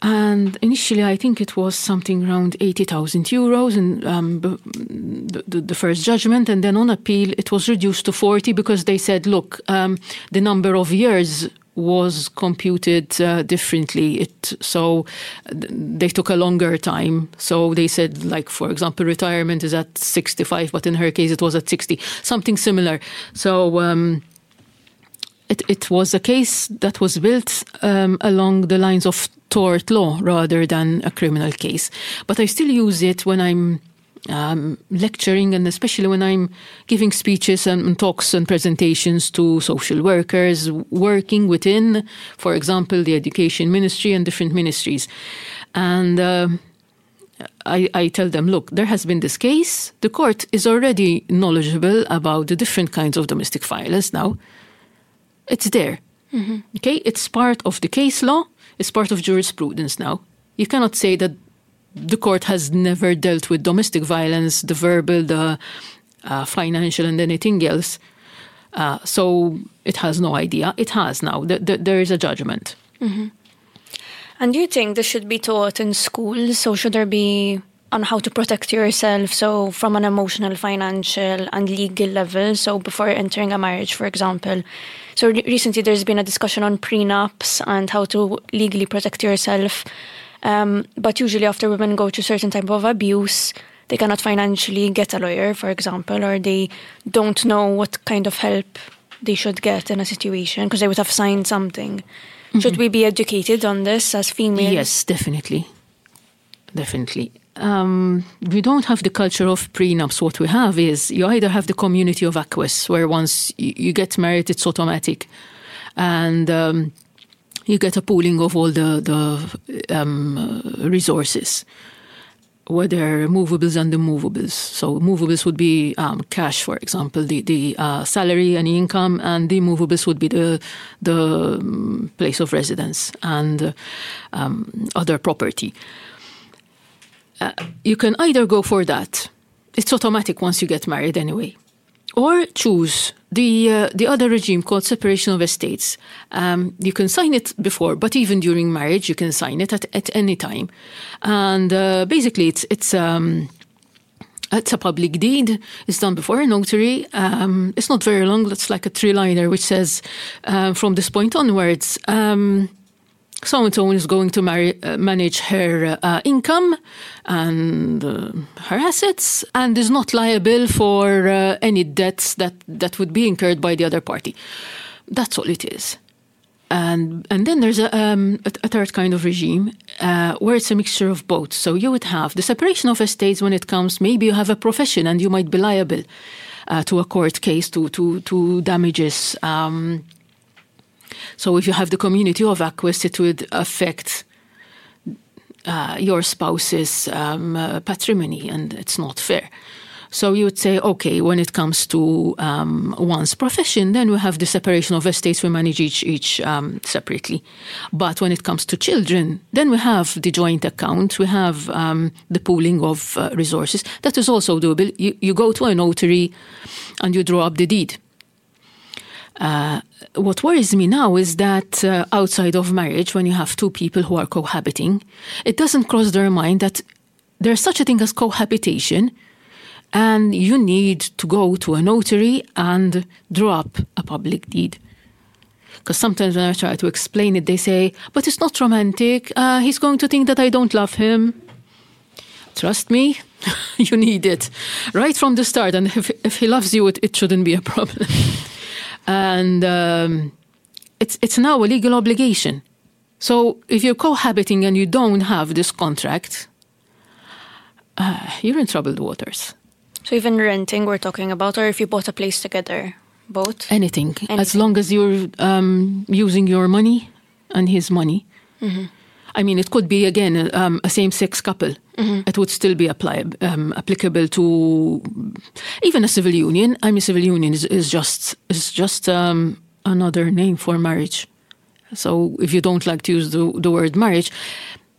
And initially, I think it was something around 80,000 euros in um, the, the, first judgment. And then on appeal, it was reduced to 40 because they said, look, um, the number of years was computed uh, differently. It so they took a longer time. So they said, like for example, retirement is at sixty five, but in her case it was at sixty, something similar. So. Um, it, it was a case that was built um, along the lines of tort law rather than a criminal case. But I still use it when I'm um, lecturing and especially when I'm giving speeches and, and, talks and presentations to social workers working within, for example, the education ministry and different ministries. And uh, I, I, tell them, look, there has been this case. The court is already knowledgeable about the different kinds of domestic violence now. It's there. Mm-hmm. Okay, it's part of the case law. It's part of jurisprudence now. You cannot say that the court has never dealt with domestic violence, the verbal, the uh, financial, and anything else. Uh, so it has no idea. It has now. The, the, there is a judgment. Mm-hmm. And do you think this should be taught in schools? So should there be on how to protect yourself? So from an emotional, financial, and legal level. So before entering a marriage, for example. So re- recently, there's been a discussion on prenups and how to legally protect yourself um, but usually, after women go through certain type of abuse, they cannot financially get a lawyer, for example, or they don't know what kind of help they should get in a situation because they would have signed something. Mm-hmm. Should we be educated on this as females? Yes, definitely. Definitely. Um, we don't have the culture of prenups. What we have is you either have the community of acquests, where once you get married, it's automatic. And um, you get a pooling of all the, the um, resources. whether movables and immovables. So movables would be um, cash, for example, the the uh, salary and income, and the movables would be the the um, place of residence and um, other property. You can either go for that. It's automatic once you get married, anyway, or choose the uh, the other regime called separation of estates. Um, you can sign it before, but even during marriage, you can sign it at, at any time. And uh, basically, it's it's. Um, it's a public deed. It's done before a notary. Um, it's not very long. It's like a three-liner, which says, uh, "From this point onwards, um, so and so is going to marry, uh, manage her uh, income and uh, her assets and is not liable for uh, any debts that, that would be incurred by the other party. That's all it is. And, and then there's a, um, a, a third kind of regime uh, where it's a mixture of both. So you would have the separation of estates when it comes, maybe you have a profession and you might be liable uh, to a court case, to, to, to damages. Um, so if you have the community of acquests, it would affect uh, your spouse's um, uh, patrimony, and it's not fair. So you would say, okay, when it comes to um, one's profession, then we have the separation of estates. We manage each each um, separately. But when it comes to children, then we have the joint account. We have um, the pooling of uh, resources. That is also doable. You, you go to a notary, and you draw up the deed. Uh, what worries me now is that uh, outside of marriage, when you have two people who are cohabiting, it doesn't cross their mind that there's such a thing as cohabitation, and you need to go to a notary and draw up a public deed. Because sometimes when I try to explain it, they say, but it's not romantic. Uh, he's going to think that I don't love him. Trust me, (laughs) you need it right from the start. And if, if he loves you, it, it shouldn't be a problem. (laughs) and um, it's it's now a legal obligation. So if you're cohabiting and you don't have this contract, uh, you're in troubled waters. So even renting, we're talking about, or if you bought a place together, both. Anything, as long as you're um, using your money and his money. I mean, it could be again um, a same-sex couple. It would still be um, applicable to even a civil union. I mean, civil union is, is just is just um, another name for marriage. So if you don't like to use the, the word marriage,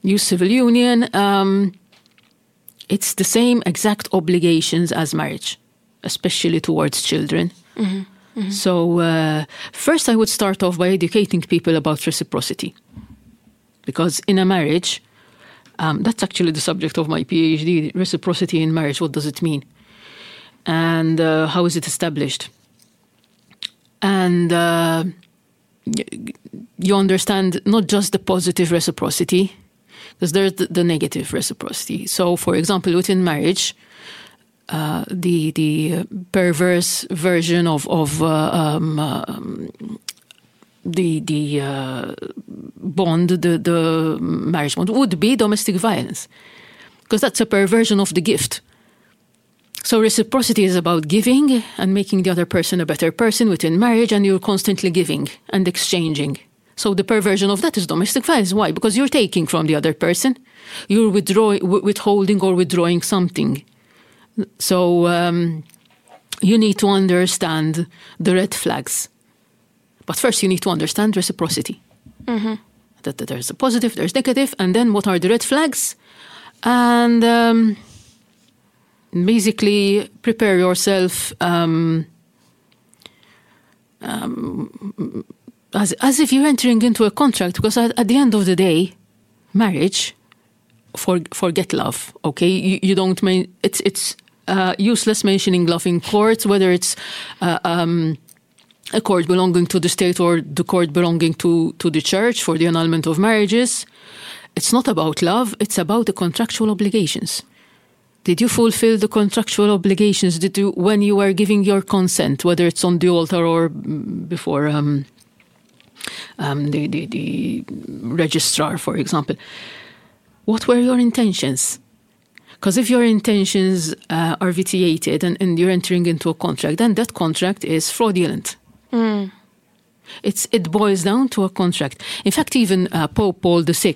use civil union. Um, it's the same exact obligations as marriage, especially towards children. So uh, first, I would start off by educating people about reciprocity because in a marriage, um, that's actually the subject of my PhD reciprocity in marriage. What does it mean? And uh, how is it established? And uh, you understand not just the positive reciprocity, because there's the, the negative reciprocity. So, for example, within marriage, uh, the the perverse version of of uh, um, um, the the uh, bond, the the marriage bond, would be domestic violence, because that's a perversion of the gift. So reciprocity is about giving and making the other person a better person within marriage, and you're constantly giving and exchanging. So the perversion of that is domestic violence. Why? Because you're taking from the other person, you're withdrawing, withholding or withdrawing something. So um, you need to understand the red flags. But first, you need to understand reciprocity. That, that there's a positive, there's negative, and then what are the red flags? And um, basically, prepare yourself um, um, as, as if you're entering into a contract, because at, at the end of the day, marriage, for, forget love, okay? You, you don't mean it's, it's uh, useless mentioning love in court, whether it's uh, um, a court belonging to the state or the court belonging to, to the church for the annulment of marriages. It's not about love, it's about the contractual obligations. Did you fulfill the contractual obligations? Did you, when you were giving your consent, whether it's on the altar or before um, um, the, the, the registrar, for example? What were your intentions? Because if your intentions uh, are vitiated and, and you're entering into a contract, then that contract is fraudulent. It's, it boils down to a contract. In fact, even uh, Pope Paul VI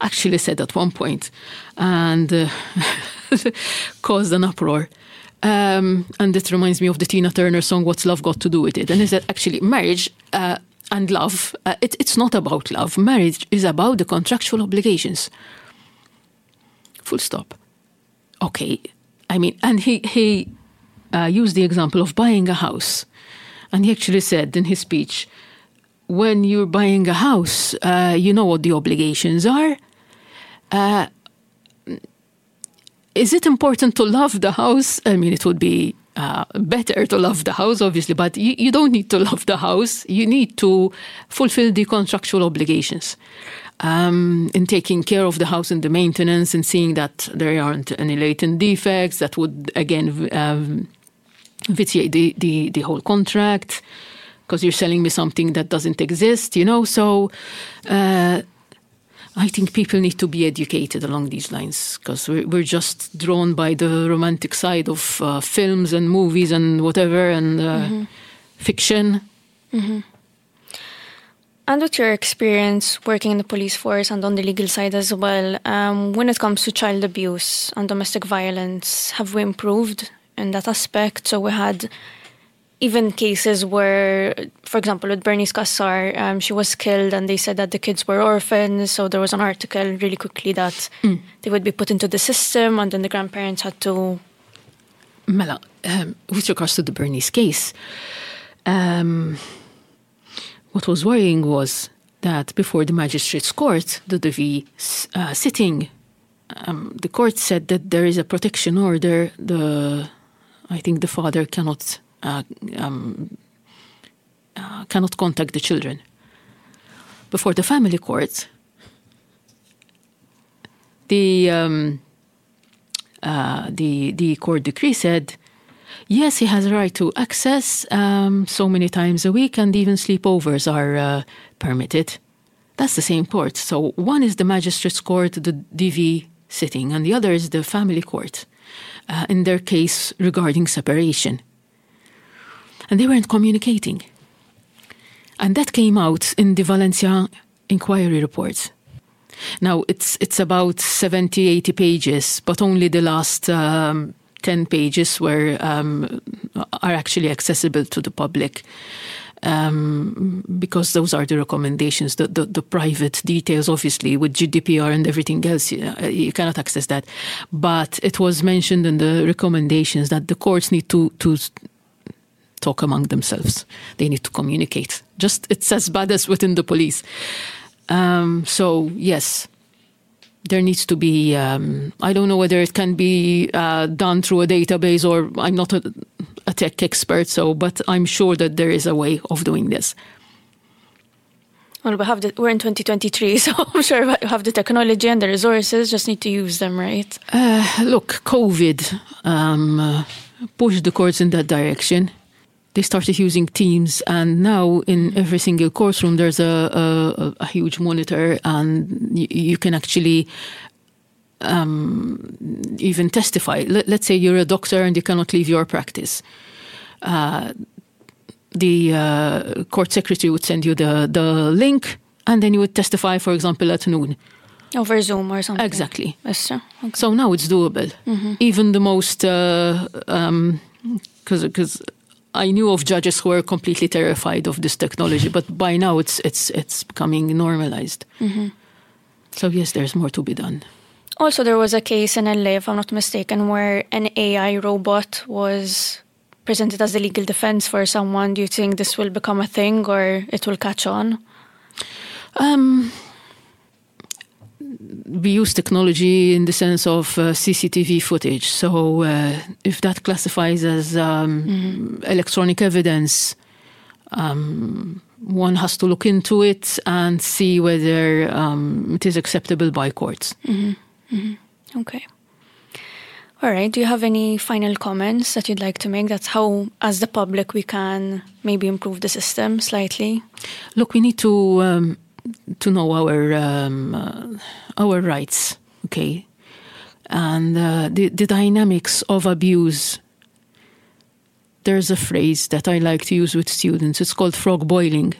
actually said at one point, and uh, (laughs) caused an uproar. Um, and it reminds me of the Tina Turner song "What's Love Got to Do with It?" And he said, actually, marriage uh, and love, uh, it, it's not about love. Marriage is about the contractual obligations. Full stop. Okay, I mean, and he he uh, used the example of buying a house, and he actually said in his speech, when you're buying a house, uh, you know what the obligations are. Uh, is it important to love the house? I mean, it would be uh, better to love the house, obviously, but you, you, don't need to love the house. You need to fulfill the contractual obligations. Um, in taking care of the house and the maintenance and seeing that there aren't any latent defects that would, again, um, vitiate the, the, the whole contract because you're selling me something that doesn't exist, you know? So, uh, I think people need to be educated along these lines because we're, we're, just drawn by the romantic side of uh, films and movies and whatever and uh, mm-hmm. fiction. Mm-hmm. And with your experience working in the police force and on the legal side as well, um, when it comes to child abuse and domestic violence, have we improved in that aspect? So we had even cases where, for example, with Bernice Cassar, um, she was killed and they said that the kids were orphans. So there was an article really quickly that mm. they would be put into the system and then the grandparents had to. Mela, um, with regards to the Bernice case, um, what was worrying was that before the magistrate's court, the DV uh, sitting, um, the court said that there is a protection order. The I think the father cannot uh, um, uh, cannot contact the children. Before the family court, the um, uh, the the court decree said, yes, he has a right to access um, so many times a week, and even sleepovers are uh, permitted. That's the same court. So one is the magistrate's court, the DV sitting, and the other is the family court. Uh, in their case regarding separation and they weren't communicating. And that came out in the Valenzia inquiry report. Now it's it's about 70, 80 pages, but only the last um, 10 pages were um, are actually accessible to the public. Um, because those are the recommendations. The, the, the, private details, obviously, with GDPR and everything else, you, you, cannot access that. But it was mentioned in the recommendations that the courts need to to talk among themselves. They need to communicate. Just it's as bad as within the police. Um, so yes, there needs to be. Um, I don't know whether it can be uh, done through a database or I'm not a, a tech expert. So, but I'm sure that there is a way of doing this. Well, we have the, we're in 2023, (laughs) so I'm sure we have the technology and the resources. Just need to use them, right? Uh, look, COVID um, uh, pushed the courts in that direction they started using Teams, and now in every single courtroom there's a, a, a huge monitor, and you, you can actually um, even testify. Let, us say you're a doctor and you cannot leave your practice. Uh, the uh, court secretary would send you the, the link, and then you would testify, for example, at noon. Over Zoom or something. Exactly. Yes, okay. So now it's doable. Mm-hmm. Even the most, because uh, um, because I knew of judges who were completely terrified of this technology, but by now it's it's it's becoming normalized. Mm-hmm. So yes, there's more to be done. Also, there was a case in LA, if I'm not mistaken, where an AI robot was presented as the legal defense for someone. Do you think this will become a thing, or it will catch on? Um, we use technology in the sense of uh, CCTV footage. So uh, if that classifies as um, mm-hmm. electronic evidence, um, one has to look into it and see whether um, it is acceptable by courts. Mm-hmm. Mm-hmm. Okay. All right. Do you have any final comments that you'd like to make? That's how, as the public, we can maybe improve the system slightly. Look, we need to um, to know our um, uh, our rights, okay, and uh, the the dynamics of abuse. There's a phrase that I like to use with students. It's called frog boiling.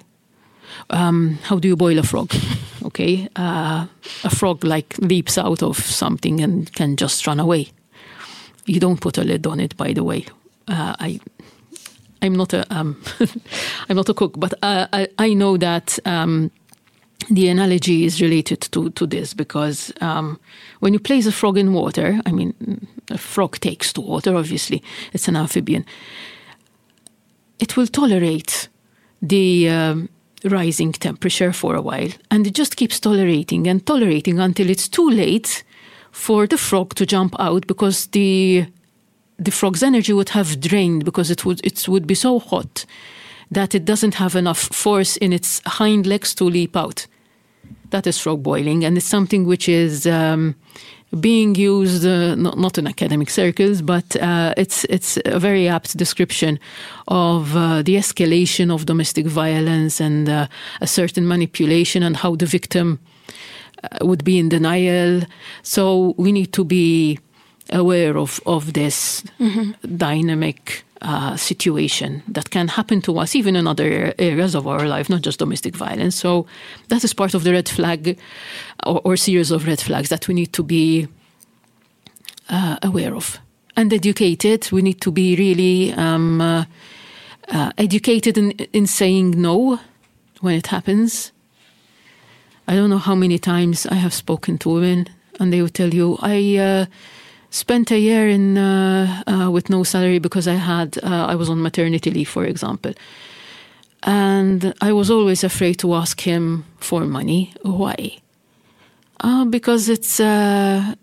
Um, how do you boil a frog? (laughs) Okay, uh, a frog like leaps out of something and can just run away. You don't put a lid on it, by the way. Uh, I, I'm not a, um, (laughs) I'm not a cook, but uh, I, I know that um, the analogy is related to, to this because um, when you place a frog in water, I mean, a frog takes to water, obviously, it's an amphibian, it will tolerate the um, rising temperature for a while and it just keeps tolerating and tolerating until it's too late for the frog to jump out because the the frog's energy would have drained because it would it would be so hot that it doesn't have enough force in its hind legs to leap out. That is frog boiling, and it's something which is um, being used uh, not, not in academic circles, but uh, it's it's a very apt description of uh, the escalation of domestic violence and uh, a certain manipulation and how the victim uh, would be in denial. So we need to be aware of of this mm-hmm. dynamic uh, situation that can happen to us even in other areas of our life, not just domestic violence. So that is part of the red flag or, or series of red flags that we need to be uh, aware of and educated. We need to be really um, uh, uh educated in, in saying no when it happens. I don't know how many times I have spoken to women and they will tell you, I uh, spent a year in uh, uh, with no salary because I had uh, I was on maternity leave, for example, and I was always afraid to ask him for money. Why? Uh, because it's. Uh,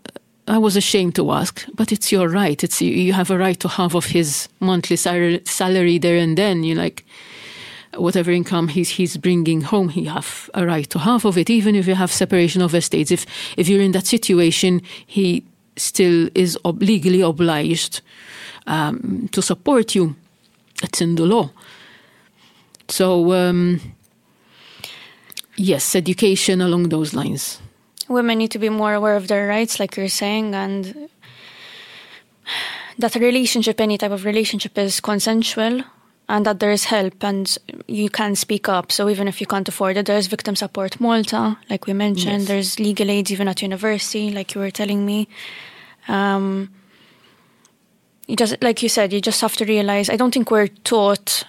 I was ashamed to ask, but it's your right. It's you have a right to half of his monthly salary there and then. You like whatever income he's he's bringing home, he have a right to half of it, even if you have separation of estates. If if you're in that situation, he still is ob legally obliged um, to support you. It's in the law. So, um, yes, education along those lines. Women need to be more aware of their rights, like you're saying, and that a relationship, any type of relationship, is consensual and that there is help and you can speak up. So even if you can't afford it, there's Victim Support Malta, like we mentioned. Yes. There's legal aid even at university, like you were telling me. Um, you just, like you said, you just have to realize. I don't think we're taught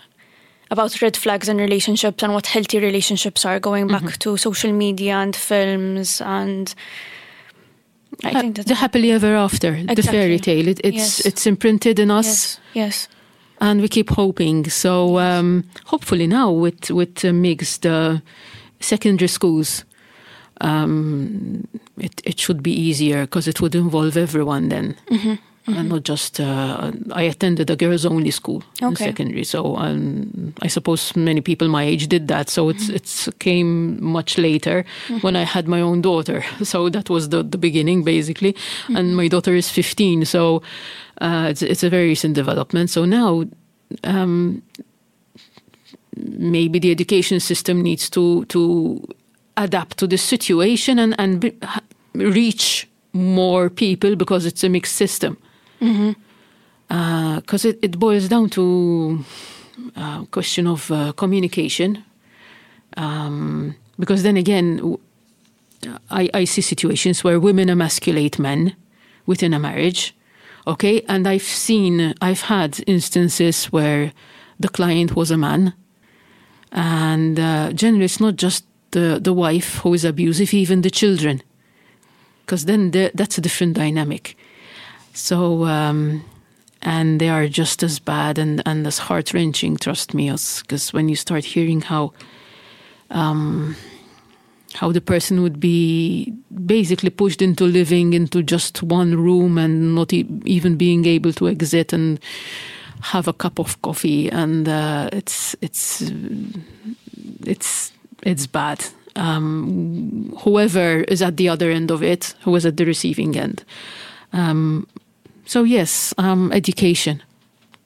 about red flags in relationships and what healthy relationships are. Going back mm-hmm. to social media and films and. I think that's the happily ever after, exactly. the fairy tale. It, it's yes. it's imprinted in us. Yes. yes. And we keep hoping. So um, hopefully now with with uh, mixed uh, secondary schools, um, it, it should be easier because it would involve everyone then. Mm-hmm. Mm-hmm. And not just, uh, I attended a girls only school okay. in secondary. So um, I suppose many people my age did that. So it's, mm-hmm. it's came much later mm-hmm. when I had my own daughter. (laughs) So that was the, the beginning basically. And mm-hmm. my daughter is 15. So uh, it's, it's a very recent development. So now, um, maybe the education system needs to to adapt to the situation and, and be, reach more people because it's a mixed system. Because mm-hmm. uh, it, it, boils down to a uh, question of uh, communication. Um, because then again, I, I see situations where women emasculate men within a marriage. Okay, and I've seen, I've had instances where the client was a man, and uh, generally it's not just the, the wife who is abusive, even the children, because then the, that's a different dynamic. So, um, and they are just as bad and, and as heart wrenching, trust me, because when you start hearing how. Um, how the person would be basically pushed into living into just one room and not e- even being able to exit and have a cup of coffee and uh, it's it's it's it's bad. Um, whoever is at the other end of it, who is at the receiving end. Um, so yes, um, education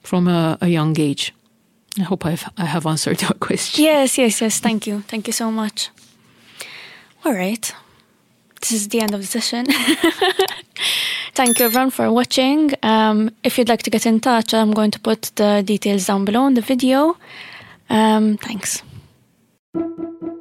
from a, a, young age. I hope I've, I have answered (laughs) your question. Yes, yes, yes. Thank you. Thank you so much. All right. This is the end of the session. (laughs) Thank you everyone for watching. Um, if you'd like to get in touch, I'm going to put the details down below in the video. Um, thanks. Thank you.